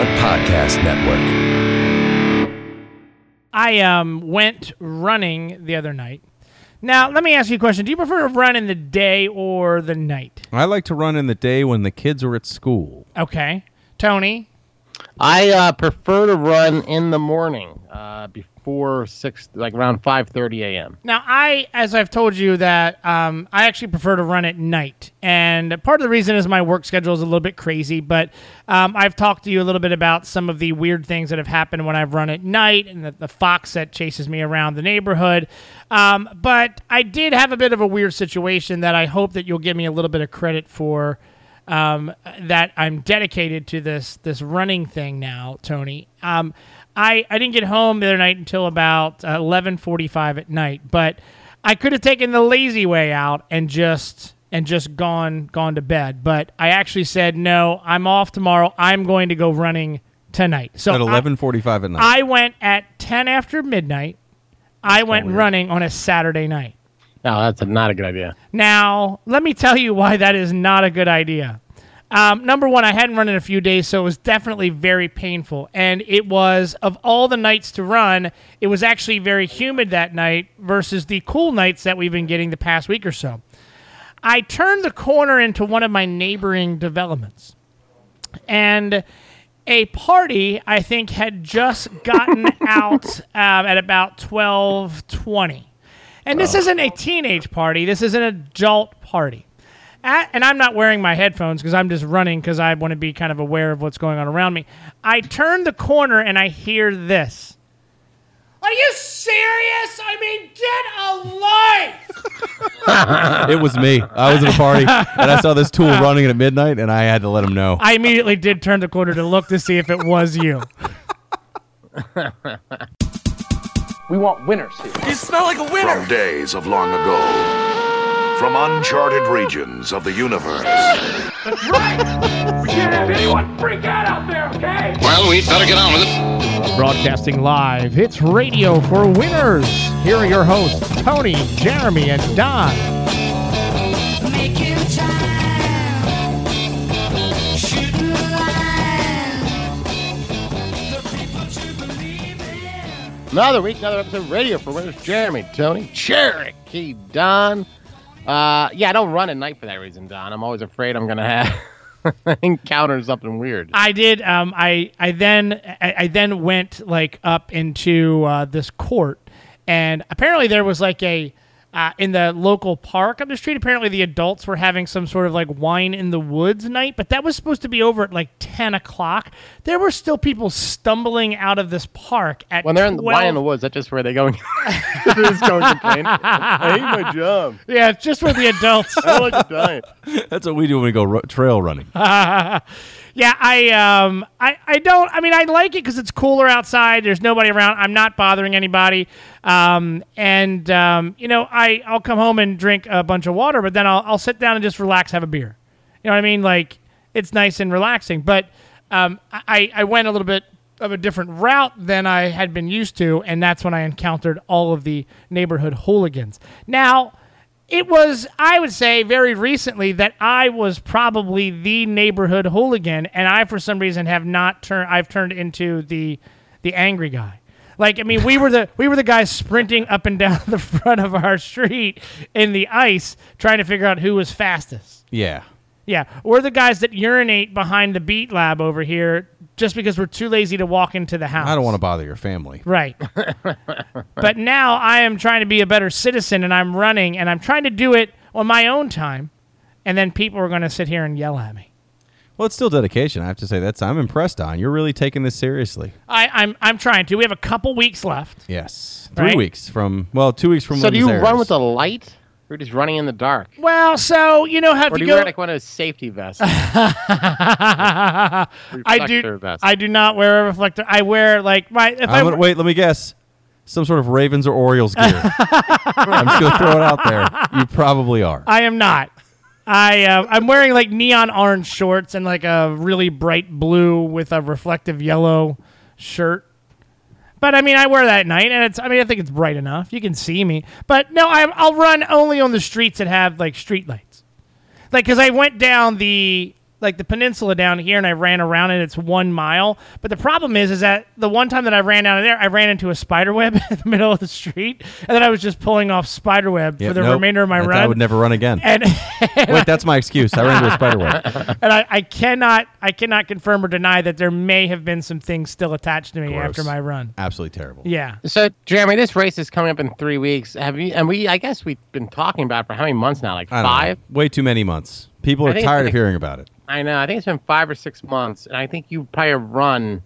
Front Podcast Network. I um went running the other night. Now, let me ask you a question. Do you prefer to run in the day or the night? I like to run in the day when the kids are at school. Okay. Tony? I uh, prefer to run in the morning uh, before six, like around five thirty a.m. Now, I, as I've told you, that um, I actually prefer to run at night, and part of the reason is my work schedule is a little bit crazy. But um, I've talked to you a little bit about some of the weird things that have happened when I've run at night, and the, the fox that chases me around the neighborhood. Um, but I did have a bit of a weird situation that I hope that you'll give me a little bit of credit for. Um, that I'm dedicated to this this running thing now, Tony. Um, I, I didn't get home the other night until about uh, 11:45 at night, but I could have taken the lazy way out and just and just gone gone to bed. But I actually said no. I'm off tomorrow. I'm going to go running tonight. So At I- eleven forty-five at night. I, went at 10 after midnight. I went weird. running on a Saturday night. No, that's a, not a good idea. Now, let me tell you why that is not a good idea. Um, number one, I hadn't run in a few days, so it was definitely very painful. And it was, of all the nights to run, it was actually very humid that night versus the cool nights that we've been getting the past week or so. I turned the corner into one of my neighboring developments. And a party, I think, had just gotten out um, at about 1220. And this isn't a teenage party. This is an adult party. At, and I'm not wearing my headphones because I'm just running because I want to be kind of aware of what's going on around me. I turn the corner and I hear this. Are you serious? I mean, get a life! it was me. I was at a party and I saw this tool running at midnight, and I had to let him know. I immediately did turn the corner to look to see if it was you. We want winners here. You smell like a winner. From days of long ago. From uncharted regions of the universe. That's right! We can't have anyone freak out out there, okay? Well, we'd better get on with it. Broadcasting live, it's radio for winners. Here are your hosts, Tony, Jeremy, and Don. Making time, shooting the line. The people to believe in. Another week, another episode of Radio for Winners. Jeremy, Tony, Cherokee, Don. Uh, yeah, I don't run at night for that reason, Don. I'm always afraid I'm gonna have encounter something weird. I did. Um, I I then I, I then went like up into uh, this court, and apparently there was like a uh, in the local park up the street. Apparently the adults were having some sort of like wine in the woods night, but that was supposed to be over at like ten o'clock. There were still people stumbling out of this park at When they're in the 12 wine in the woods, that's just where they going. they're just going to complain. I hate my job. Yeah, it's just for the adults. I like to die. That's what we do when we go ro- trail running. Yeah, I um I, I don't I mean I like it because it's cooler outside. There's nobody around. I'm not bothering anybody. Um and um you know I I'll come home and drink a bunch of water, but then I'll I'll sit down and just relax, have a beer. You know what I mean? Like it's nice and relaxing. But um I I went a little bit of a different route than I had been used to, and that's when I encountered all of the neighborhood hooligans. Now it was i would say very recently that i was probably the neighborhood hooligan and i for some reason have not turned i've turned into the the angry guy like i mean we were the we were the guys sprinting up and down the front of our street in the ice trying to figure out who was fastest Yeah. Yeah we're the guys that urinate behind the beat lab over here just because we're too lazy to walk into the house I don't want to bother your family. Right. but now I am trying to be a better citizen and I'm running and I'm trying to do it on my own time. And then people are going to sit here and yell at me. Well, it's still dedication. I have to say that's I'm impressed on. You're really taking this seriously. I, I'm, I'm trying to. We have a couple weeks left. Yes. Three Right. weeks from well, two weeks from So when do you airs. run with a light? Or just running in the dark? Well, so, you know, have Or to do you go. wear like one of those safety vests? I do. vest? I do not wear a reflector. I wear like my. If I I'm gonna, wait, let me guess. Some sort of Ravens or Orioles gear. I'm just gonna throw it out there. You probably are. I am not. I uh, I'm wearing like neon orange shorts and like a really bright blue with a reflective yellow shirt. But I mean, I wear that at night, and it's. I mean, I think it's bright enough. You can see me. But no, I, I'll run only on the streets that have like street lights. Like, because I went down the like the peninsula down here and I ran around it. It's one mile. But the problem is, is that the one time that I ran down there, I ran into a spider web in the middle of the street, and then I was just pulling off spider web Yeah, for the nope. remainder of my I thought run. I would never run again. and Wait, that's my excuse. I ran into a spider web. and I, I cannot I cannot confirm or deny that there may have been some things still attached to me Gross. after my run. Absolutely terrible. Yeah. So, Jeremy, this race is coming up in three weeks. Have you? And we, I guess, we've been talking about it for how many months now? Like I know. five. Way too many months. People are think it's tired of hearing about it. I know. I think it's been five or six months, and I think you probably run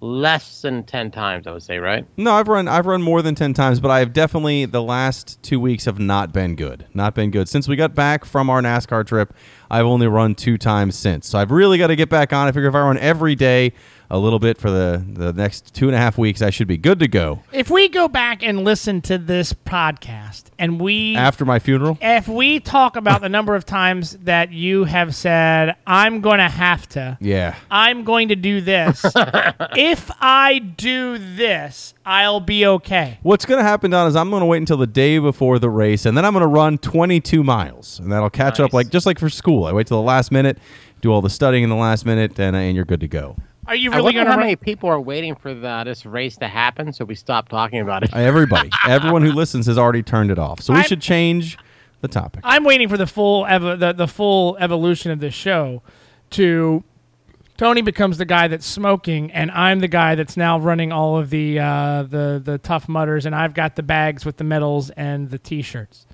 less than ten times. I would say, right? No, I've run I've run more than 10 times, but I've definitely the last 2 weeks have not been good. Not been good. Since we got back from our NASCAR trip, I've only run 2 times since. So I've really got to get back on. I figure if I run every day a little bit for the the next two and a half weeks, I should be good to go. If we go back and listen to this podcast and we After my funeral, if we talk about the number of times that you have said, I'm going to have to, yeah. I'm going to do this. if I do this, I'll be okay. What's going to happen, Don, is I'm going to wait until the day before the race, and then I'm going to run 22 miles, and that'll catch up like just like for school. I wait till the last minute, do all the studying in the last minute, and, and you're good to go. Are you I really wonder going how to many people are waiting for the, this race to happen, so we stop talking about it. Everybody, everyone who listens has already turned it off. So we I'm- should change the topic. I'm waiting for the full ev- the, the full evolution of this show to Tony becomes the guy that's smoking and I'm the guy that's now running all of the uh, the the Tough Mudders and I've got the bags with the medals and the t-shirts.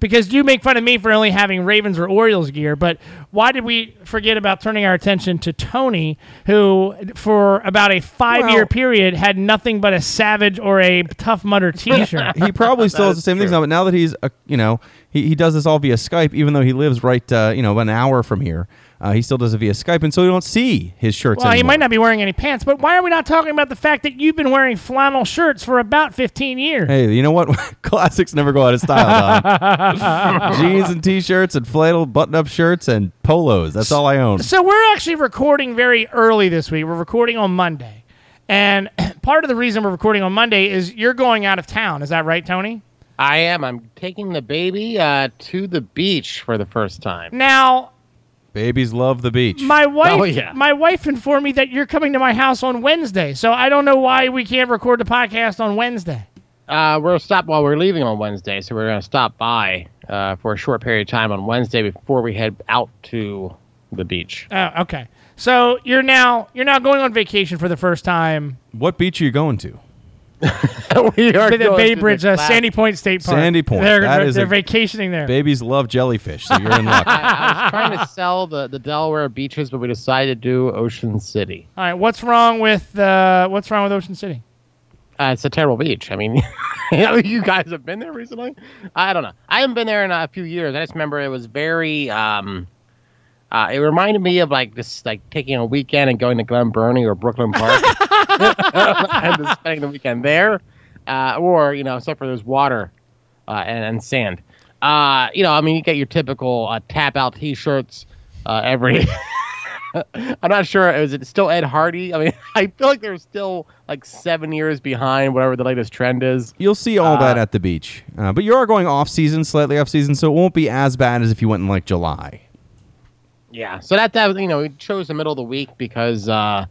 Because you make fun of me for only having Ravens or Orioles gear, but why did we forget about turning our attention to Tony, who for about a five-year Well- period had nothing but a Savage or a Tough Mudder T-shirt? he probably still has the is same things now, but now that he's, uh, you know, he, he does this all via Skype, even though he lives right, uh, you know, an hour from here. Uh, he still does it via Skype, and so we don't see his shirts Well, he might not be wearing any pants, but why are we not talking about the fact that you've been wearing flannel shirts for about 15 years? Hey, you know what? Classics never go out of style. Jeans and t-shirts and flannel button-up shirts and polos. That's all I own. So we're actually recording very early this week. We're recording on Monday. And part of the reason we're recording on Monday is you're going out of town. Is that right, Tony? I am. I'm taking the baby uh, to the beach for the first time. Now, Babies love the beach. my wife Oh, yeah. my wife informed me that you're coming to my house on Wednesday. So I don't know why we can't record the podcast on Wednesday. Uh, we'll stop while we're leaving on Wednesday, so we're going to stop by uh, for a short period of time on Wednesday before we head out to the beach. Oh, okay. So you're now you're now going on vacation for the first time. what beach are you going to? we are The going Bay Bridge, uh, Sandy Point State Park. Sandy Point. They're, That they're, is they're a- vacationing there. Babies love jellyfish, so you're in luck. I was trying to sell the, the Delaware beaches, but we decided to do Ocean City. All right, what's wrong with uh, what's wrong with Ocean City? Uh, it's a terrible beach. I mean, you, know, you guys have been there recently. I don't know. I haven't been there in a few years. I just remember it was very. Um, uh, it reminded me of like this, like taking a weekend and going to Glen Burnie or Brooklyn Park and spending the weekend there, uh, or you know, except for there's water uh, and, and sand. Uh, you know, I mean, you get your typical uh, tap out T-shirts uh, every. I'm not sure. Is it still Ed Hardy? I mean, I feel like they're still like seven years behind whatever the latest trend is. You'll see all that at the beach, uh, but you are going off season, slightly off season, so it won't be as bad as if you went in like July. Yeah. So that that you know we chose the middle of the week because uh,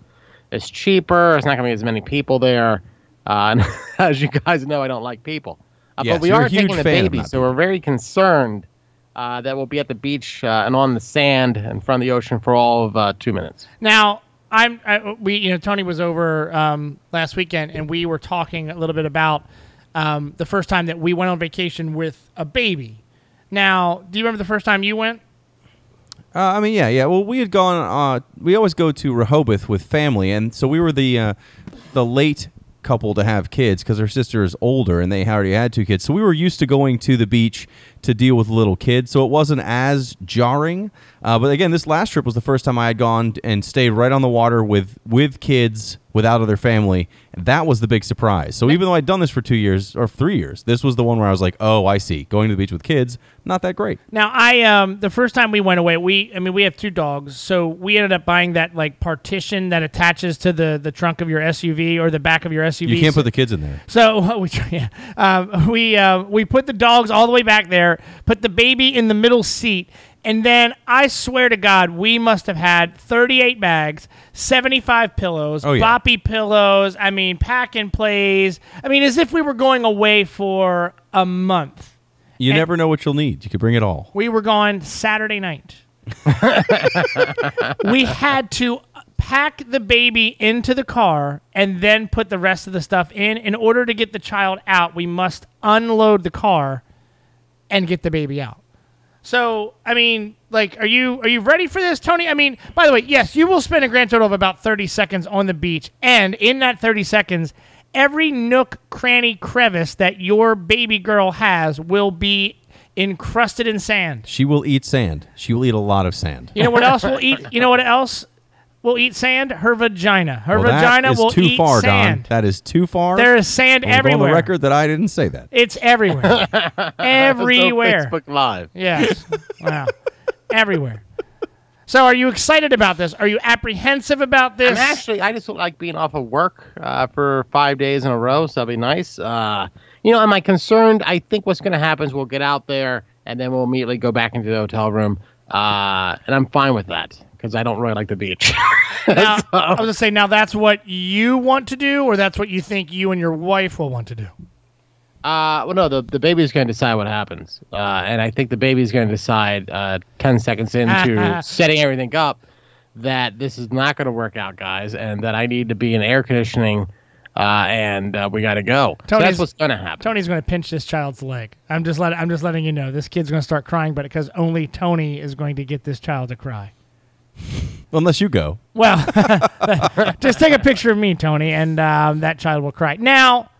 it's cheaper. It's not going to be as many people there. Uh, and as you guys know, I don't like people. Uh, Yes, but we you're a are huge taking the baby, so we're very concerned uh, that we'll be at the beach uh, and on the sand in front of the ocean for all of uh, two minutes. Now, I'm I, we you know Tony was over um, last weekend and we were talking a little bit about um, the first time that we went on vacation with a baby. Now, do you remember the first time you went? Uh, I mean, yeah, yeah. Well, we had gone. Uh, we always go to Rehoboth with family, and so we were the uh, the late couple to have kids because her sister is older and they already had two kids. So we were used to going to the beach to deal with little kids, so it wasn't as jarring. Uh, but again, this last trip was the first time I had gone and stayed right on the water with with kids without other family. That was the big surprise. So even though I'd done this for two years or three years, this was the one where I was like, "Oh, I see. Going to the beach with kids, not that great." Now, I um the first time we went away, we I mean we have two dogs, so we ended up buying that like partition that attaches to the the trunk of your SUV or the back of your SUV. You can't put the kids in there. So we yeah, um, we uh, we put the dogs all the way back there, put the baby in the middle seat, And then I swear to God, we must have had 38 bags, 75 pillows, Oh, yeah. boppy pillows. I mean, pack and plays. I mean, as if we were going away for a month. You And- never know what you'll need. You could bring it all. We were gone Saturday night. we had to pack the baby into the car and then put the rest of the stuff in. In order to get the child out, we must unload the car and get the baby out. So, I mean, like, are you are you ready for this, Tony? I mean, by the way, yes, you will spend a grand total of about thirty seconds on the beach, and in that thirty seconds, every nook, cranny, crevice that your baby girl has will be encrusted in sand. She will eat sand. She will eat a lot of sand. You know what else will eat? You know what else will eat sand? Her vagina. Her Well, vagina that is will too eat far, sand. Don. That is too far. There is sand I'm gonna on the record that I didn't say that. It's everywhere. everywhere. Facebook Live. Yes. Wow. everywhere. So, are you excited about this? Are you apprehensive about this? I'm actually, I just don't like being off of work uh, for five days in a row, so that'll be nice. Uh, you know, am I concerned? I think what's going to happen is we'll get out there and then we'll immediately go back into the hotel room, uh, and I'm fine with that because I don't really like the beach. Now, So- I was gonna say, now that's what you want to do, or that's what you think you and your wife will want to do. Uh, well, no, the, the baby's going to decide what happens. Uh, and I think the baby's going to decide uh, 10 seconds into setting everything up that this is not going to work out, guys, and that I need to be in air conditioning uh, and uh, we got to go. So Tony's- that's what's going to happen. Tony's going to pinch this child's leg. I'm just letting I'm just letting you know this kid's going to start crying, but because only Tony is going to get this child to cry. Unless you go. Well, just take a picture of me, Tony, and um, that child will cry. Now,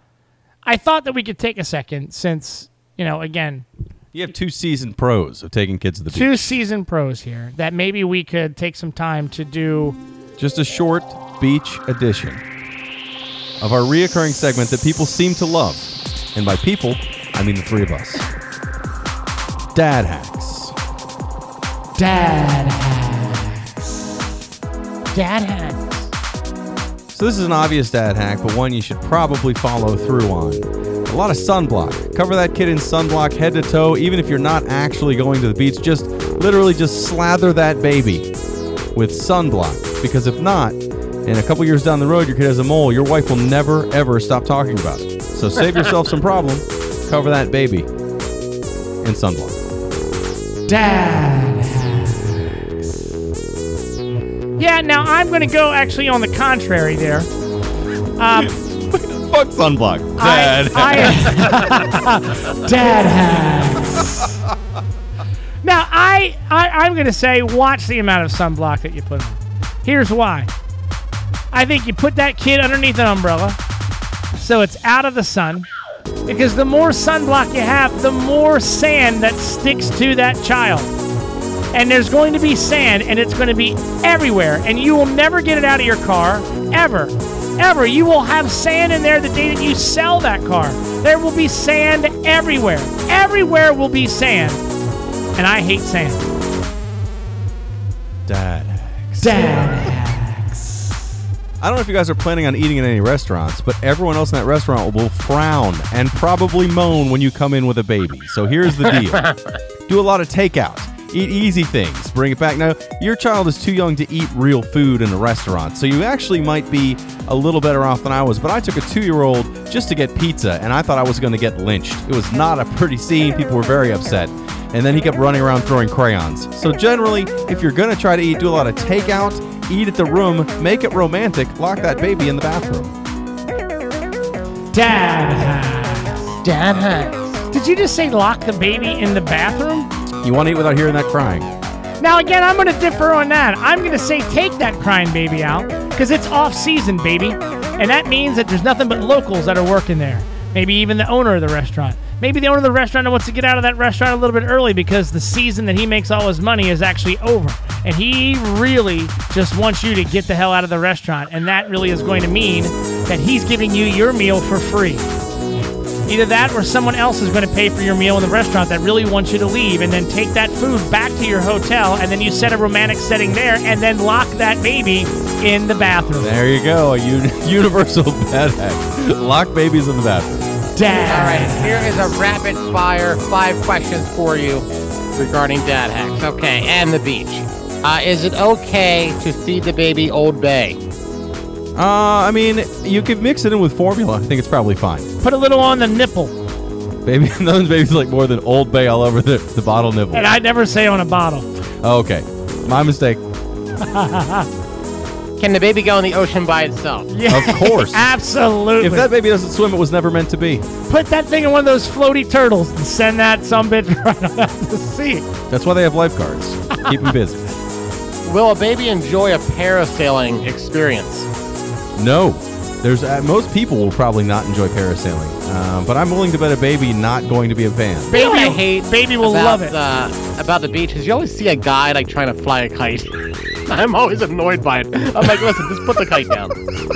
I thought that we could take a second since you know again You have two seasoned pros of taking kids to the two beach. season pros here that maybe we could take some time to do. Just a short beach edition of our reoccurring segment that people seem to love. And by people, I mean the three of us. Dad hacks. Dad. Hacks. Dad hacks. So this is an obvious dad hack, but one you should probably follow through on. A lot of sunblock. Cover that kid in sunblock head to toe, even if you're not actually going to the beach. Just literally just slather that baby with sunblock. Because if not, and a couple years down the road your kid has a mole, your wife will never ever stop talking about it. So save yourself some problem. Cover that baby in sunblock. Dad. Yeah, now I'm going to go actually on the contrary there. Um, Fuck sunblock. Dad. I, I, dad hacks. Now I, I I'm gonna say watch the amount of sunblock that you put on. Here's why. I think you put that kid underneath an umbrella, so it's out of the sun. Because the more sunblock you have, the more sand that sticks to that child. And there's going to be sand, and it's going to be everywhere. And you will never get it out of your car, ever. Ever. You will have sand in there the day that you sell that car. There will be sand everywhere. Everywhere will be sand. And I hate sand. Dad. Dad. I don't know if you guys are planning on eating in any restaurants, but everyone else in that restaurant will frown and probably moan when you come in with a baby. So here's the deal do a lot of takeout, eat easy things, bring it back. Now, your child is too young to eat real food in a restaurant, so you actually might be a little better off than I was. But I took a two year old just to get pizza, and I thought I was going to get lynched. It was not a pretty scene. People were very upset. And then he kept running around throwing crayons. So, generally, if you're going to try to eat, do a lot of takeout, eat at the room, make it romantic, lock that baby in the bathroom. Dad. hacks. Dad hacks. Did you just say lock the baby in the bathroom? You want to eat without hearing that crying. Now, again, I'm going to differ on that. I'm going to say take that crying baby out because it's off season, baby. And that means that there's nothing but locals that are working there. Maybe even the owner of the restaurant. Maybe the owner of the restaurant wants to get out of that restaurant a little bit early because the season that he makes all his money is actually over. And he really just wants you to get the hell out of the restaurant. And that really is going to mean that he's giving you your meal for free. Either that or someone else is going to pay for your meal in the restaurant that really wants you to leave and then take that food back to your hotel and then you set a romantic setting there and then lock that baby in the bathroom. There you go, a un- universal bad hack. Lock babies in the bathroom. Dad. All right, here is a rapid fire five questions for you. regarding dad hacks. Okay, and the beach. Uh, is it okay to feed the baby Old Bay? Uh, I mean, you could mix it in with formula. I think it's probably fine. Put a little on the nipple. Baby, those babies like more than Old Bay all over the, the bottle nipple. And I never say on a bottle. Oh, okay, my mistake. Can the baby go in the ocean by itself? Yeah. Of course. Absolutely. If that baby doesn't swim, it was never meant to be. Put that thing in one of those floaty turtles and send that some bitch right out to sea. That's why they have lifeguards. Keep them busy. Will a baby enjoy a parasailing experience? No, there's uh, most people will probably not enjoy parasailing, uh, but I'm willing to bet a baby not going to be a fan. You know what Baby- I hate baby will love it. Uh, about the beach is you always see a guy like trying to fly a kite. I'm always annoyed by it. I'm like, listen, just put the kite down.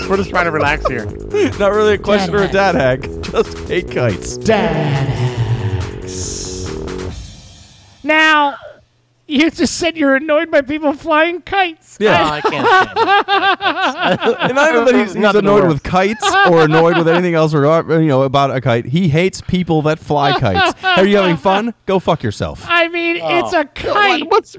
We're just trying to relax here. Not really a question or a dad hack. Just hate kites. Dad hacks. Now, you just said you're annoyed by people flying kites. Oh, Yeah, I can't stand it. and not even that he's, he's Nothing annoyed worse. with kites or annoyed with anything else or uh, you know about a kite. He hates people that fly kites. Are you having fun? Go fuck yourself. I mean, it's a kite. What- What's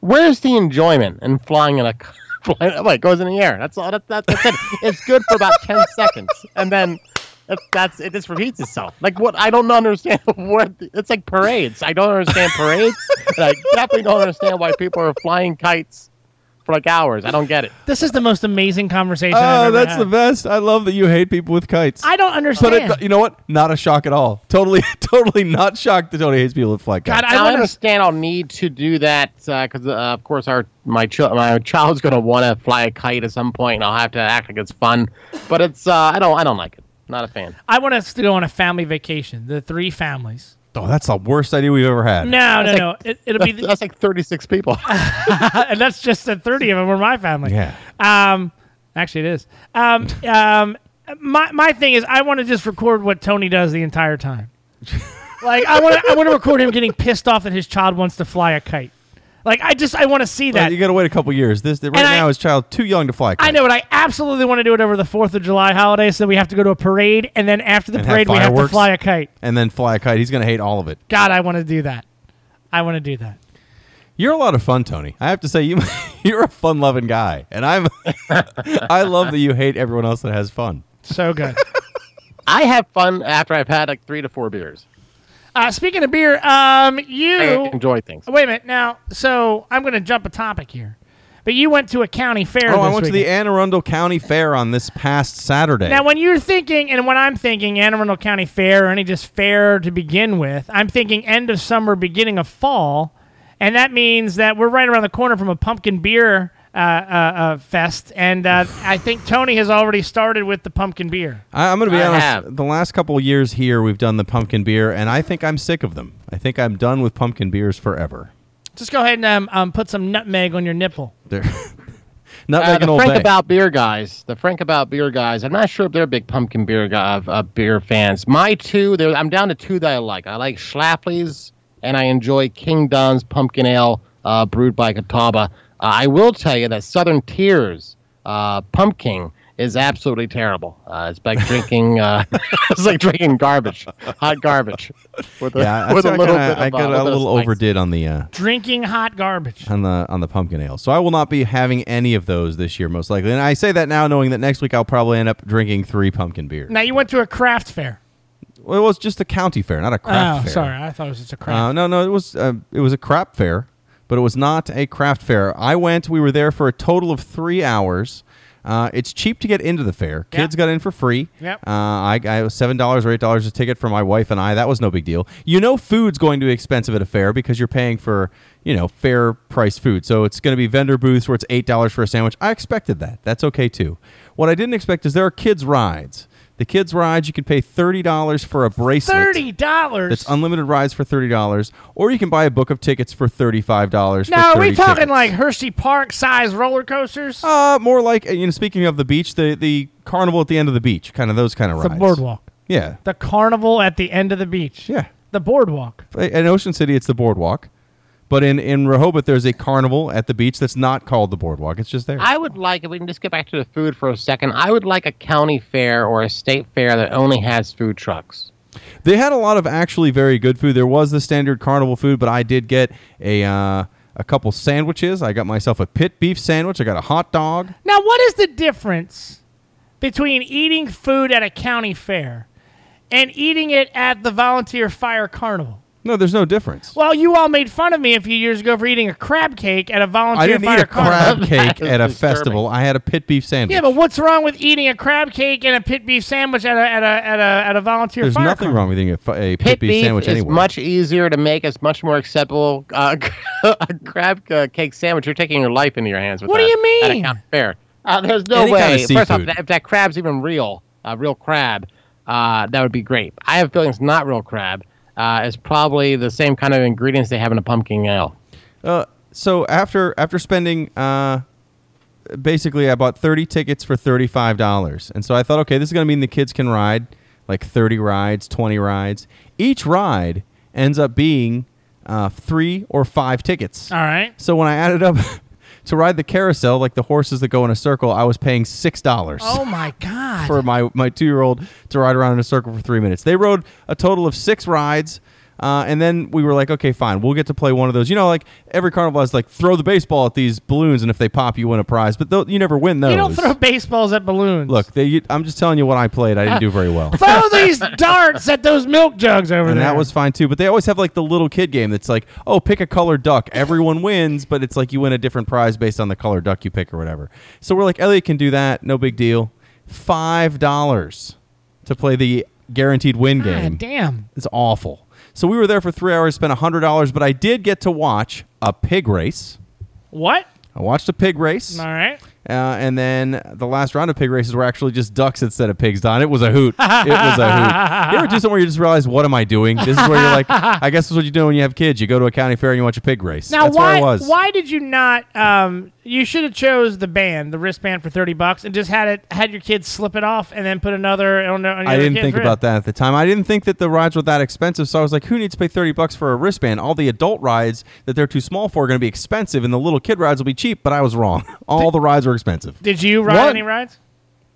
where's the enjoyment in flying in a kite? Flying, like goes in the air. That's all. That, that, that's it. It's good for about ten seconds, and then that's, that's it. Just repeats itself. Like what? I don't understand what. It's like parades. I don't understand parades. and I definitely don't understand why people are flying kites for like hours. I don't get it. This is the most amazing conversation. Oh, ever that's had. the best. I love that you hate people with kites. I don't but understand. it, you know what? Not a shock at all. Totally, totally not shocked that Tony hates people with fly kites. God, I I, want to. understand I'll need to do that because, uh, of course, our my ch- my child's gonna want to fly a kite at some point, and I'll have to act like it's fun. But it's uh, I don't I don't like it. Not a fan. I want us to go on a family vacation. The three families. oh, that's the worst idea we've ever had. No, no, That's no. It, it'll be, That's, the, that's like 36 people. and that's just the thirty of them were my family. Yeah. Um, actually, it is. Um, um, my my thing is, I want to just record what Tony does the entire time. like, I want to I want to record him getting pissed off that his child wants to fly a kite. Like, I just I want to see Well, that. you got to wait a couple years. This right And I- now his child too young to fly. kite. I know, but I absolutely want to do it over the Fourth of July holiday. So we have to go to a parade, and then after the And have parade, we have to fly a kite. and then fly a kite. He's gonna hate all of it. God, I want to do that. I want to do that. You're a lot of fun, Tony. I have to say, you you're a fun-loving guy, and I'm. I love that you hate everyone else that has fun. So good. I have fun after I've had like three to four beers. Uh, speaking of beer, um, I you enjoy things. wait a minute now. So I'm going to jump a topic here, but you went to a county fair. Oh, I this went to the weekend. Anne Arundel County Fair on this past Saturday. Now, when you're thinking, and when I'm thinking Anne Arundel County Fair or any just fair to begin with, I'm thinking end of summer, beginning of fall, and that means that we're right around the corner from a pumpkin beer uh, uh, uh, fest, and uh, I think Tony has already started with the pumpkin beer. I, I'm going to be I honest. have. The last couple of years here, we've done the pumpkin beer, and I think I'm sick of them. I think I'm done with pumpkin beers forever. Just go ahead and um, um, put some nutmeg on your nipple. They're not Uh, the old Frank Bay. about beer guys, the Frank about beer guys. I'm not sure if they're big pumpkin beer guy, uh, beer fans. My two, there- I'm down to two that I like. I like Schlafly's, and I enjoy King Don's pumpkin ale uh, brewed by Catawba. Uh, I will tell you that Southern Tier's uh, pumpkin is absolutely terrible. Uh, it's like drinking, uh, it's like drinking garbage, hot garbage, with a, yeah, I'd with say a I little kinda- bit of, I uh, got with a little spice. overdid on the uh, Drinking hot garbage. on the on the pumpkin ale. So I will not be having any of those this year, most likely. And I say that now, knowing that next week I'll probably end up drinking three pumpkin beers. Now you went to a craft fair. Well, it was just a county fair, not a craft oh, fair. sorry, I thought it was just a craft. Uh, no, no, it was uh, it was a crap fair, but it was not a craft fair. I went. We were there for a total of three hours. Uh, it's cheap to get into the fair. Kids got in for free. Yep. Uh, I, I was seven dollars or eight dollars a ticket for my wife and I. That was no big deal. You know, food's going to be expensive at a fair because you're paying for you know fair price food. So it's going to be vendor booths where it's eight dollars for a sandwich. I expected that. That's okay too. What I didn't expect is there are kids rides. The kids rides you can pay thirty dollars for a bracelet. Thirty dollars. That's unlimited rides for thirty dollars, or you can buy a book of tickets for thirty-five dollars. Now, are we talking like Hershey Park size roller coasters? Uh, more like you know. Speaking of the beach, the the carnival at the end of the beach, kind of those kind of the rides. The boardwalk. Yeah, The carnival at the end of the beach. yeah. The boardwalk. In Ocean City, it's the boardwalk, but in in Rehoboth, there's a carnival at the beach that's not called the boardwalk. It's just there. I would like, if we can just get back to the food for a second, I would like a county fair or a state fair that only has food trucks. They had a lot of actually very good food. There was the standard carnival food, but I did get a uh, a couple sandwiches. I got myself a pit beef sandwich. I got a hot dog. Now, what is the difference between eating food at a county fair and eating it at the volunteer fire carnival? No, there's no difference. Well, you all made fun of me a few years ago for eating a crab cake at a volunteer I didn't fire eat a carnival. crab cake at a disturbing. festival. I had a pit beef sandwich. Yeah, but what's wrong with eating a crab cake and a pit beef sandwich at a at a at a, at a volunteer fire? there's fire nothing carnival? wrong with eating a, fi- a pit, Pit beef, beef sandwich is anywhere. much easier to make. It's much more acceptable. Uh, a crab uh, cake sandwich. You're taking your life into your hands with What do that you At a mean? county fair. Uh, there's no Any way. kind of First off, seafood. that- if that crab's even real, uh, real crab, uh, that would be great. I have a feeling it's not real crab. Uh, it's probably the same kind of ingredients they have in a pumpkin ale. Uh, so after after spending uh, basically I bought 30 tickets for $35. And so I thought okay, this is going to mean the kids can ride like 30 rides, 20 rides. Each ride ends up being uh, 3 or 5 tickets. All right. So when I added up to ride the carousel like the horses that go in a circle, I was paying $6 Oh my god. for my my 2-year-old to ride around in a circle for 3 minutes. They rode a total of 6 rides. Uh, and then we were like, okay, fine, we'll get to play one of those. You know, like every carnival has like throw the baseball at these balloons, and if they pop, you win a prize. But you never win those. you don't throw baseballs at balloons. Look, they, you, I'm just telling you what I played. I didn't do very well. throw these darts at those milk jugs over and there. And that was fine too. But they always have like the little kid game that's like, oh, pick a colored duck. Everyone wins, but it's like you win a different prize based on the colored duck you pick or whatever. So we're like, Elliot can do that, no big deal. Five dollars to play the guaranteed win God game. damn. It's awful. So we were there for three hours, spent hundred dollars, but I did get to watch a pig race. What? I watched a pig race. All right. Uh, and then the last round of pig races were actually just ducks instead of pigs, Don. It was a hoot. It was a hoot. You ever do something where you just realize, what am I doing? This is where you're like, I guess this is what you do when you have kids. You go to a county fair and you watch a pig race. Now, That's why where I was. why did you not? Um, you should have chose the band, the wristband for thirty bucks, and just had it had your kids slip it off, and then put another. On, on I didn't think about that at the time. I didn't think that the rides were that expensive, so I was like, who needs to pay 30 bucks for a wristband? All the adult rides that they're too small for are going to be expensive, and the little kid rides will be cheap, but I was wrong. All the rides were expensive. Did you ride What? any rides?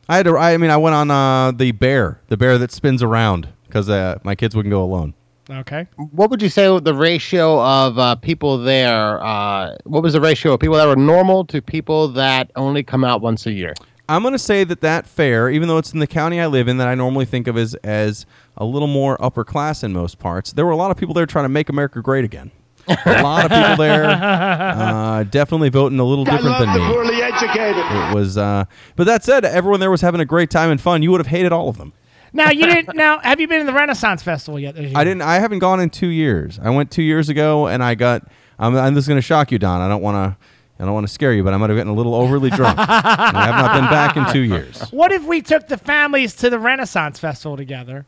I had to, I mean, I went on uh, the bear, the bear that spins around, because uh, my kids wouldn't go alone. Okay. What would you say the ratio of uh, people there? Uh, what was the ratio of people that were normal to people that only come out once a year? I'm going to say that that fair, even though it's in the county I live in, that I normally think of as as a little more upper class in most parts. There were a lot of people there trying to make America great again. a lot of people there, uh, definitely voting a little different than me. poorly educated. It was, uh, but that said, everyone there was having a great time and fun. You would have hated all of them. Now you didn't. Now have you been in the Renaissance Festival yet? I didn't. I haven't gone in two years. I went two years ago, and I got. I'm, I'm just going to shock you, Don. I don't want to. I don't want to scare you, but I might have gotten a little overly drunk. I have not been back in two years. What if we took the families to the Renaissance Festival together,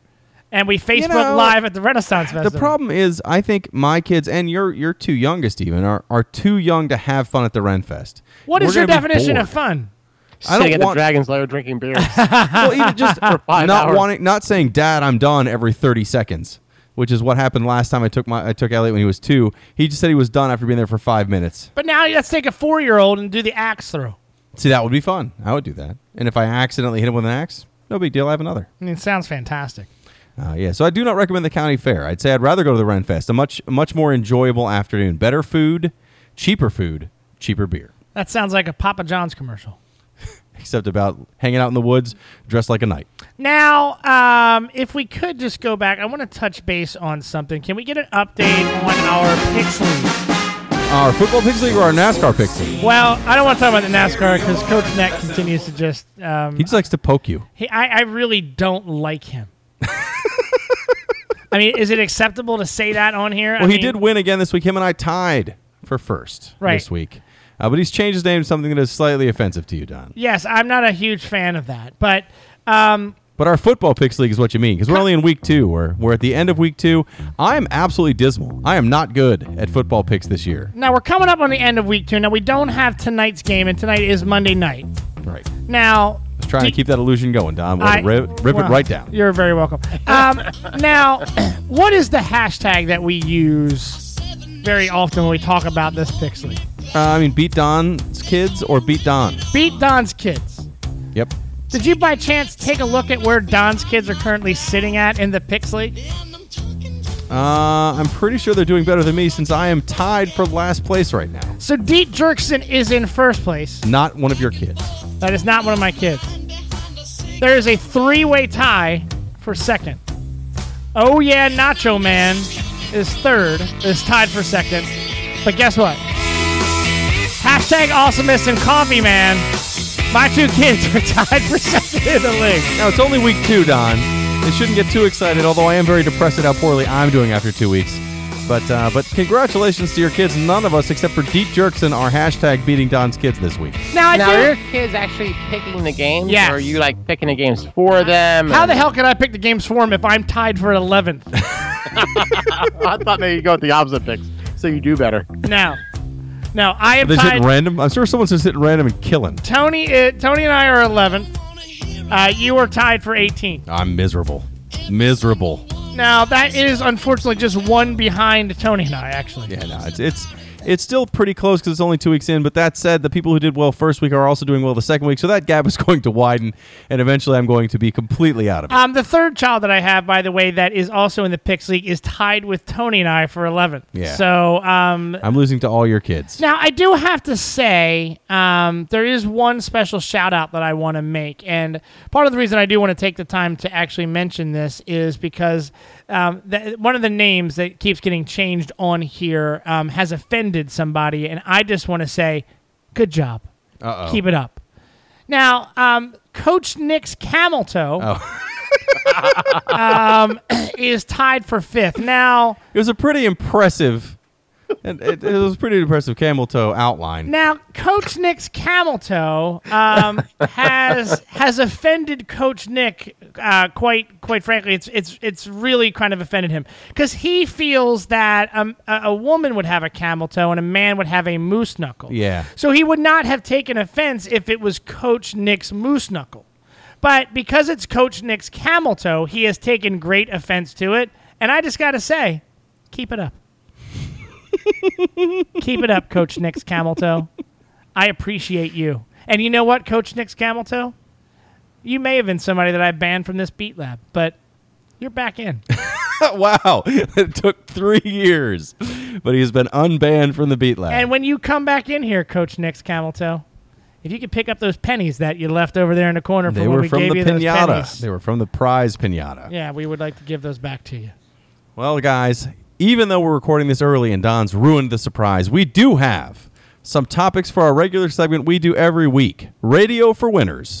and we Facebook know, Live at the Renaissance Festival? The problem is, I think my kids and your your two youngest even are, are too young to have fun at the Ren Fest. What is We're your definition of fun? I don't Sitting at want- the Dragon's Lair drinking beer. Well, even just five not hours. wanting, not saying, "Dad, I'm done" every 30 seconds, which is what happened last time I took my I took Elliot when he was two. He just said he was done after being there for five minutes. But now let's take a four-year-old and do the axe throw. See, that would be fun. I would do that. And if I accidentally hit him with an axe, no big deal. I have another. I mean, it sounds fantastic. Uh, yeah, so I do not recommend the county fair. I'd say I'd rather go to the Ren Fest. A much much more enjoyable afternoon. Better food, cheaper food, cheaper beer. That sounds like a Papa John's commercial. Except about hanging out in the woods, dressed like a knight. Now, um, if we could just go back, I want to touch base on something. Can we get an update on our Pix League? Our football picks league or our NASCAR picks league? Well, I don't want to talk about the NASCAR because Coach Nick continues to just. Um, He just likes to poke you. he, I, I really don't like him. I mean, is it acceptable to say that on here? I Well, he mean, did win again this week. Him and I tied for first Right. this week. Uh, but he's changed his name to something that is slightly offensive to you, Don. Yes, I'm not a huge fan of that, but um, But our football picks league is what you mean because we're only in week two. We're, we're at the end of week two. I am absolutely dismal. I am not good at football picks this year. now we're coming up on the end of week two. Now we don't have tonight's game, and tonight is Monday night. Right. Now, Just trying to keep that illusion going, Don. We'll I- rip rip well, it right down. You're very welcome. Um, now, what is the hashtag that we use very often when we talk about this Pix League? Uh, I mean, beat Don's kids or beat Don. Beat Don's kids. Yep. Did you by chance take a look at where Don's kids are currently sitting at in the Pix League? Uh, I'm pretty sure they're doing better than me since I am tied for last place right now. So Deet Jerkson is in first place. Not one of your kids. That is not one of my kids. There is a three-way tie for second. Oh yeah, Nacho Man is third, is tied for second. But guess what? Hashtag awesomeness and coffee man. My two kids are tied for second in the league. Now it's only week two, Don. They shouldn't get too excited. Although I am very depressed at how poorly I'm doing after two weeks. But uh, but congratulations to your kids. None of us, except for Deep Jerkson, are hashtag beating Don's kids this week. Now I now, are do. your kids actually picking the games? Yes. Or are you like picking the games for them? How the hell can I pick the games for them if I'm tied for 11th? I thought maybe you go with the opposite picks, so you do better. no, no, I am Are they just tied. hitting random? I'm sure someone's just hitting random and killing. Tony, uh, Tony and I are 11th. Uh, you are tied for 18. I'm miserable. Miserable. Now that is unfortunately just one behind Tony and I. Actually, Yeah, no, it's it's it's still pretty close because it's only two weeks in. But that said, the people who did well first week are also doing well the second week, so that gap is going to widen, and eventually I'm going to be completely out of it. um, the third child that I have, by the way, that is also in the Pix League, is tied with Tony and I for 11th. Yeah. So um, I'm losing to all your kids. Now, I do have to say, um, there is one special shout out that I want to make. And part of the reason I do want to take the time to actually mention this is because um, th- one of the names that keeps getting changed on here um, has offended somebody. And I just want to say, good job. Uh-oh. Keep it up. Now, um, Coach Nick's camel toe um, is tied for fifth. Now, It was a pretty impressive, and it, it was a pretty impressive camel toe outline. Now, Coach Nick's camel toe um, has has offended Coach Nick uh, quite quite frankly. It's it's it's really kind of offended him because he feels that um, a, a woman would have a camel toe and a man would have a moose knuckle. Yeah. So he would not have taken offense if it was Coach Nick's moose knuckle, but because it's Coach Nick's camel toe, he has taken great offense to it. And I just got to say, keep it up. Keep it up, Coach Nick's camel toe. I appreciate you. And you know what, Coach Nick's camel toe? You may have been somebody that I banned from this beat lab, but you're back in. wow, it took three years, but he's been unbanned from the Beat Lab. and when you come back in here, Coach Nick's camel toe, if you could pick up those pennies that you left over there in the corner they from were we from the you pinata. They were from the prize pinata. yeah, we would like to give those back to you. Well, guys, even though we're recording this early and Don's ruined the surprise, we do have some topics for our regular segment we do every week Radio for Winners.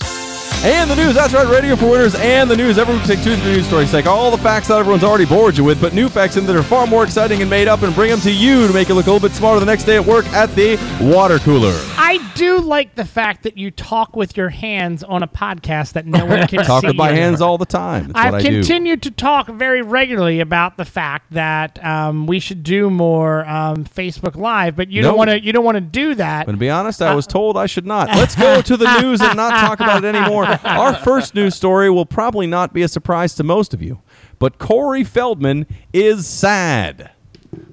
And the news, that's right, Radio for Winners and the news. Every week we take two three news stories, take all the facts that everyone's already bored you with, but new facts in that are far more exciting and made up and bring them to you to make you look a little bit smarter the next day at work at the water cooler. I do like the fact that you talk with your hands on a podcast that no one can Talk see with my hands all the time. That's I've what I do. continued to talk very regularly about the fact that um, we should do more um, Facebook Live, but you No. don't want to. You don't want to do that. But to be honest, I was told I should not. Let's go to the news and not talk about it anymore. Our first news story will probably not be a surprise to most of you, but Corey Feldman is sad.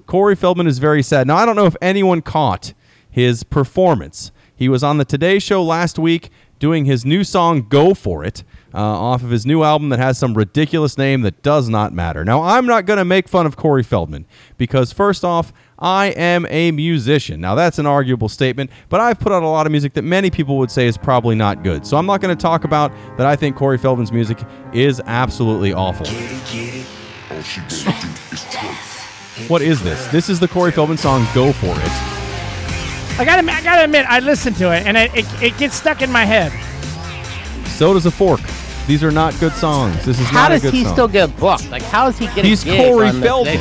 Corey Feldman is very sad. Now, I don't know if anyone caught his performance. He was on the Today Show last week doing his new song Go For It uh, off of his new album that has some ridiculous name that does not matter. Now, I'm not going to make fun of Corey Feldman because, first off, I am a musician. Now, that's an arguable statement, but I've put out a lot of music that many people would say is probably not good. So I'm not going to talk about that I think Corey Feldman's music is absolutely awful. What is this? This is the Corey Feldman song Go For It. I gotta. I gotta admit, I listened to it and it, it, it gets stuck in my head. So does a fork. These are not good songs. This is How not a does he song. still get booked? Like, how is he getting? He's Corey Feldman.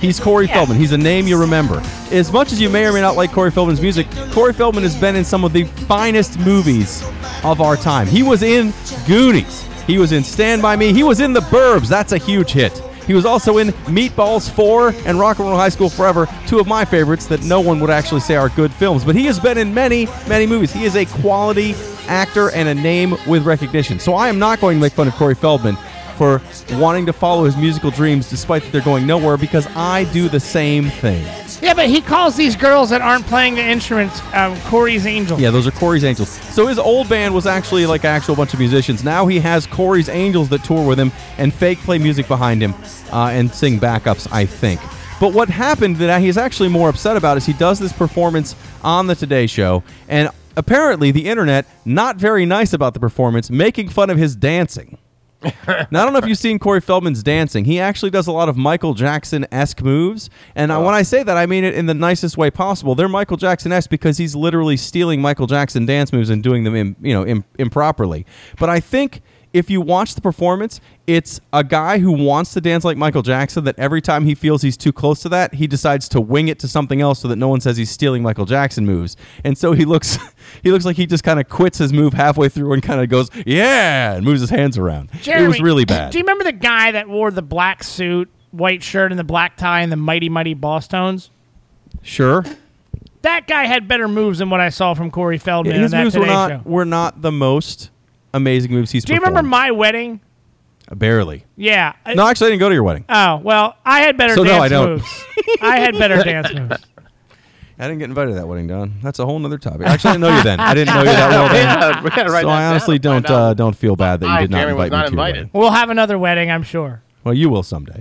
He's Corey Feldman. He's a name you remember. As much as you may or may not like Corey Feldman's music, Corey Feldman has been in some of the finest movies of our time. He was in Goonies. He was in Stand By Me. He was in The Burbs. That's a huge hit. He was also in Meatballs 4 and Rock and Roll High School Forever, two of my favorites that no one would actually say are good films. But he has been in many, many movies. He is a quality actor and a name with recognition. So I am not going to make fun of Corey Feldman for wanting to follow his musical dreams despite that they're going nowhere because I do the same thing. Yeah, but he calls these girls that aren't playing the instruments um, Corey's Angels. Yeah, those are Corey's Angels. So his old band was actually like actual bunch of musicians. Now he has Corey's Angels that tour with him and fake play music behind him uh, and sing backups, I think. But what happened that he's actually more upset about is he does this performance on the Today Show, and apparently the internet not very nice about the performance, making fun of his dancing. now I don't know if you've seen Corey Feldman's dancing. He actually does a lot of Michael Jackson esque moves, and uh, I, when I say that, I mean it in the nicest way possible. They're Michael Jackson esque because he's literally stealing Michael Jackson dance moves and doing them, im, you know, im, improperly. But I think if you watch the performance, it's a guy who wants to dance like Michael Jackson. That every time he feels he's too close to that, he decides to wing it to something else so that no one says he's stealing Michael Jackson moves. And so he looks, he looks like he just kind of quits his move halfway through and kind of goes, "Yeah," and moves his hands around. it was really bad. Do you remember the guy that wore the black suit, white shirt, and the black tie and the Mighty Mighty Bosstones? Sure. That guy had better moves than what I saw from Corey Feldman His in that moves were not Show. were not the most amazing moves he's Do you remember my wedding? Barely. Yeah. No, actually, I didn't go to your wedding. Oh well, I had better So, no, dance I don't. moves. I had better dance moves. I didn't get invited to that wedding, Don. That's a whole nother topic. Actually, I didn't know you then. I didn't know you that well then. Yeah, we gotta write So that I down, honestly find don't out. uh, don't feel bad that you Why did not Jeremy was invite me not to your invited. wedding. We'll have another wedding, I'm sure. Well, you will someday.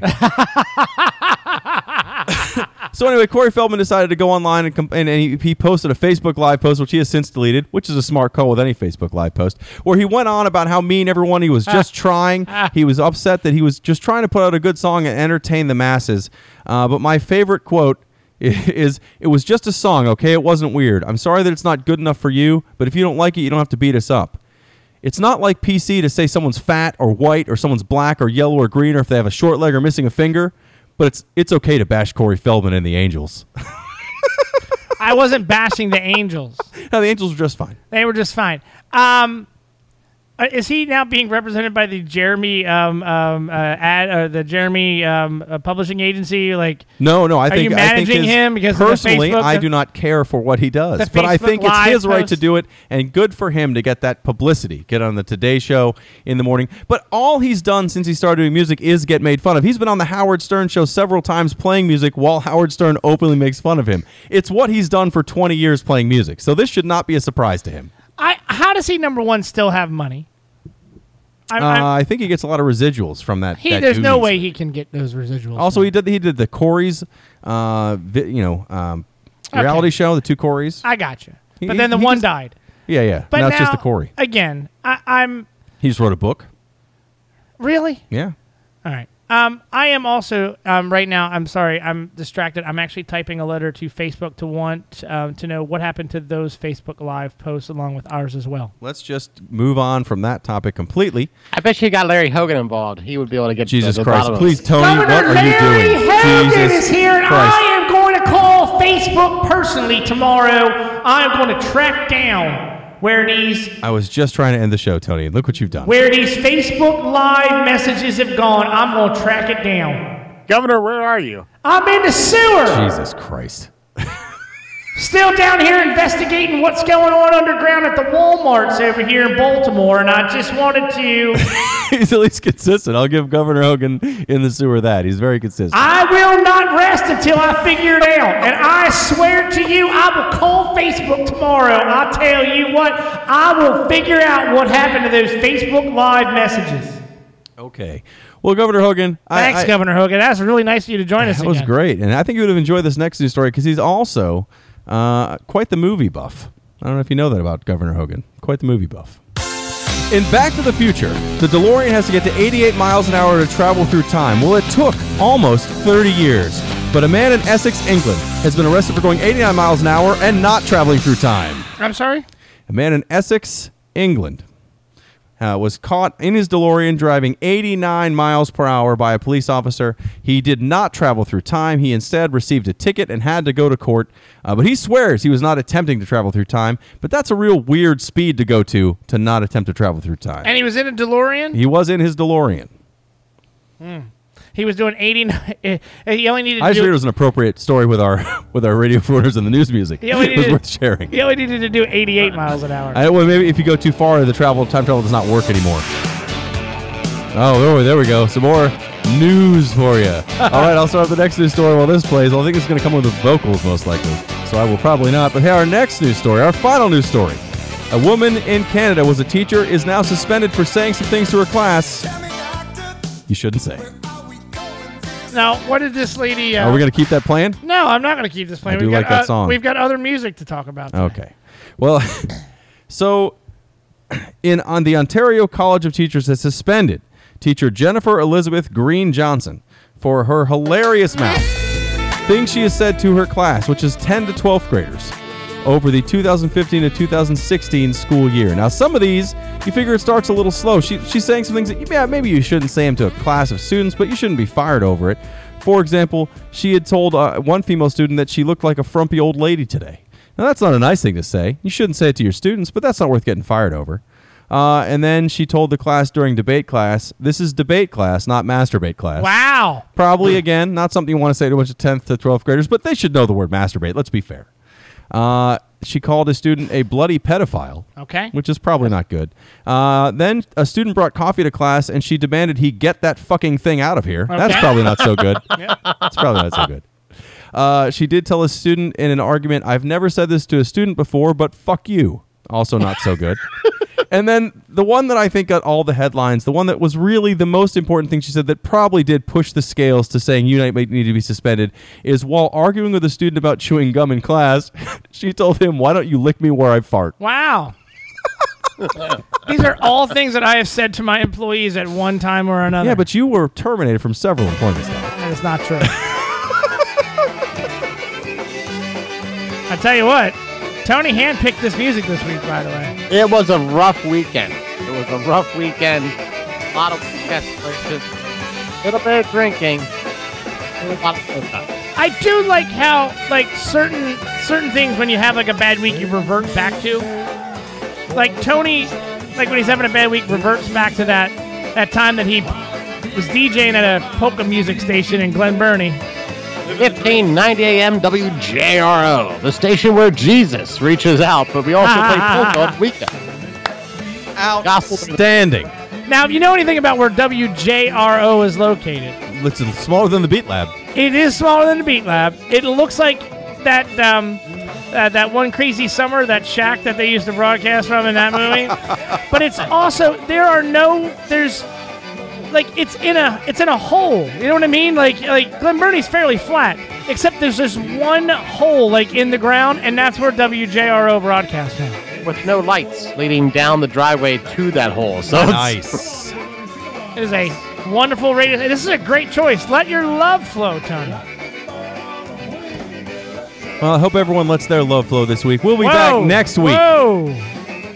So anyway, Corey Feldman decided to go online and, and, and he, he posted a Facebook Live post, which he has since deleted, which is a smart call with any Facebook Live post, where he went on about how mean everyone he was just trying. He was upset that he was just trying to put out a good song and entertain the masses. Uh, but my favorite quote is it was just a song, okay? It wasn't weird. I'm sorry that it's not good enough for you, but if you don't like it, you don't have to beat us up. It's not like PC to say someone's fat or white or someone's black or yellow or green or if they have a short leg or missing a finger, but it's it's okay to bash Corey Feldman and the Angels. I wasn't bashing the Angels. no, the Angels were just fine. They were just fine. Um, uh, is he now being represented by the Jeremy um, um, uh, ad or the Jeremy um, uh, publishing agency? Like, No, no, I Are think you I think managing his- him because personally, I do not care for what he does, but I think it's his right to do it, and good for him to get that publicity, get on the Today Show in the morning. But all he's done since he started doing music is get made fun of. He's been on the Howard Stern show several times playing music while Howard Stern openly makes fun of him. It's what he's done for 20 years playing music, so this should not be a surprise to him. I how does he number one still have money? I, Uh, I, I think he gets a lot of residuals from that. he that there's no way he can get those residuals. Also, he did he did the Corey's, uh, vi- you know, um, reality show, the two Coreys. I got you. He- But then the one just- died. Yeah, yeah. But now, now it's just the Corey. again. I, I'm He just wrote a book. really Yeah. all right. Um, I am also um, right now. I'm sorry, I'm distracted. I'm actually typing a letter to Facebook to want um, to know what happened to those Facebook Live posts along with ours as well. Let's just move on from that topic completely. I bet you got Larry Hogan involved. He would be able to get Jesus the, the Christ, please. Tony, Governor what are you Larry doing? Hogan Jesus is here, and Christ. I am going to call Facebook personally tomorrow. I am going to track down where these I was just trying to end the show, Tony. Look what you've done. where these Facebook Live messages have gone. I'm going to track it down. Governor, where are you? I'm in the sewer. Jesus Christ. Still down here investigating what's going on underground at the Walmarts over here in Baltimore, and I just wanted to. He's at least consistent. I'll give Governor Hogan in the sewer that. He's very consistent. I will not rest until I figure it out. And I swear to you, I will call Facebook tomorrow. I'll tell you what, I will figure out what happened to those Facebook Live messages. okay. Well, Governor Hogan, Thanks, I, Governor Hogan. That's really nice of you to join us That was great, and I think you would have enjoyed this next news story because he's also uh, quite the movie buff. I don't know if you know that about Governor Hogan. Quite the movie buff. In Back to the Future, the DeLorean has to get to 88 miles an hour to travel through time. Well, it took almost 30 years, but a man in Essex, England, has been arrested for going 89 miles an hour and not traveling through time. I'm sorry? A man in Essex, England, uh, was caught in his DeLorean driving 89 miles per hour by a police officer. He did not travel through time. He instead received a ticket and had to go to court. Uh, but he swears he was not attempting to travel through time. But that's a real weird speed to go to to not attempt to travel through time. And he was in a DeLorean? he was in his DeLorean. He was doing 89. Eh, he only needed I just figured it was an appropriate story with our with our radio reporters and the news music. He only it was worth sharing. He only needed to do 88 miles an hour. I, well, maybe if you go too far, the travel time travel does not work anymore. Oh, there we go. Some more. news for you. All right, I'll start with the next news story while this plays. I think it's going to come with the vocals most likely, so I will probably not. But hey, our next news story, our final news story. A woman in Canada was a teacher is now suspended for saying some things to her class you shouldn't say. Now, what did this lady? Uh, Are we going to keep that playing? No, I'm not going to keep this playing. I do We've like got, that uh, song. We've got other music to talk about. today. Okay. Well, so in on the Ontario College of Teachers has suspended teacher Jennifer Elizabeth Green Johnson for her hilarious mouth. Things she has said to her class, which is 10 to 12th graders, over the 2015 to 2016 school year. Now, some of these, you figure it starts a little slow. She, she's saying some things that, yeah, maybe you shouldn't say them to a class of students, but you shouldn't be fired over it. For example, she had told uh, one female student that she looked like a frumpy old lady today. Now, that's not a nice thing to say. You shouldn't say it to your students, but that's not worth getting fired over. Uh, and then she told the class during debate class, this is debate class, not masturbate class. Wow. Probably, again, not something you want to say to a bunch of 10th to 12th graders, but they should know the word masturbate. Let's be fair. Uh, she called a student a bloody pedophile. Okay. Which is probably not good. Uh, then a student brought coffee to class and she demanded he get that fucking thing out of here. That's probably not so good. That's probably not so good. Uh, she did tell a student in an argument, I've never said this to a student before, but fuck you. Also not so good. and then the one that I think got all the headlines, the one that was really the most important thing she said that probably did push the scales to saying Unite might need to be suspended is while arguing with a student about chewing gum in class, she told him, Why don't you lick me where I fart? Wow. These are all things that I have said to my employees at one time or another. Yeah, but you were terminated from several employments. Now. that is not true. I tell you what, Tony handpicked this music this week. By the way, It was a rough weekend. It was a rough weekend. A lot of escalations. A little bit of drinking. A lot of stuff. I do like how like certain certain things when you have like a bad week you revert back to. Like Tony, like when he's having a bad week, reverts back to that that time that he was DJing at a polka music station in Glen Burnie. 1590 AM WJRO, the station where Jesus reaches out, but we also play polka on the weekend. Gospel Standing. Now, if you know anything about where WJRO is located, It's smaller than the Beat Lab. it is smaller than the Beat Lab. It looks like that um, uh, that one crazy summer, that shack that they used to broadcast from in that movie. but it's also there are no there's like it's in a it's in a hole. You know what I mean? Like like Glen Burnie's fairly flat, except there's this one hole like in the ground, and that's where WJRO broadcasts from. with no lights leading down the driveway to that hole. So it's- Nice. It is a wonderful radio. This is a great choice. Let your love flow, Tony. Well, I hope everyone lets their love flow this week. We'll be Whoa, back next week. Whoa,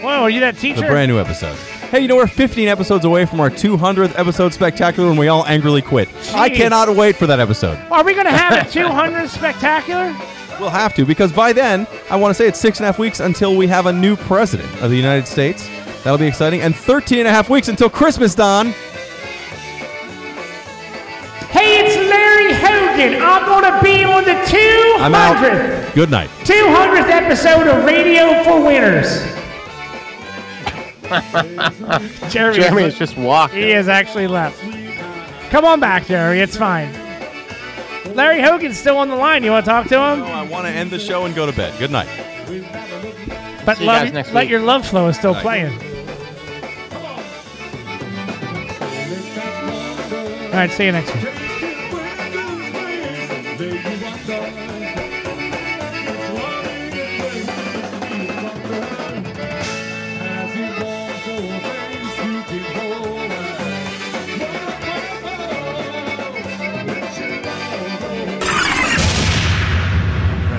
whoa! Are you that teacher? The brand new episode. Hey, you know we're 15 episodes away from our 200th episode spectacular, and we all angrily quit. I Jeez. cannot wait for that episode. Are we going to have a 200 spectacular? We'll have to because by then, I want to say it's six and a half weeks until we have a new president of the United States. That'll be exciting, and 13 and a half weeks until Christmas, Don. Hey, it's Larry Hogan. I'm going to be on the 200th, I'm out. Good night. 200th episode of Radio for Winners. Jeremy, Jeremy is just walking. he has actually left. Come on back, Jerry. It's fine. Larry Hogan's still on the line. You want to talk to him? Oh, I want to end the show and go to bed. Good night. But See you love, guys next let week. your love flow is still Night. playing. All right, see you next week.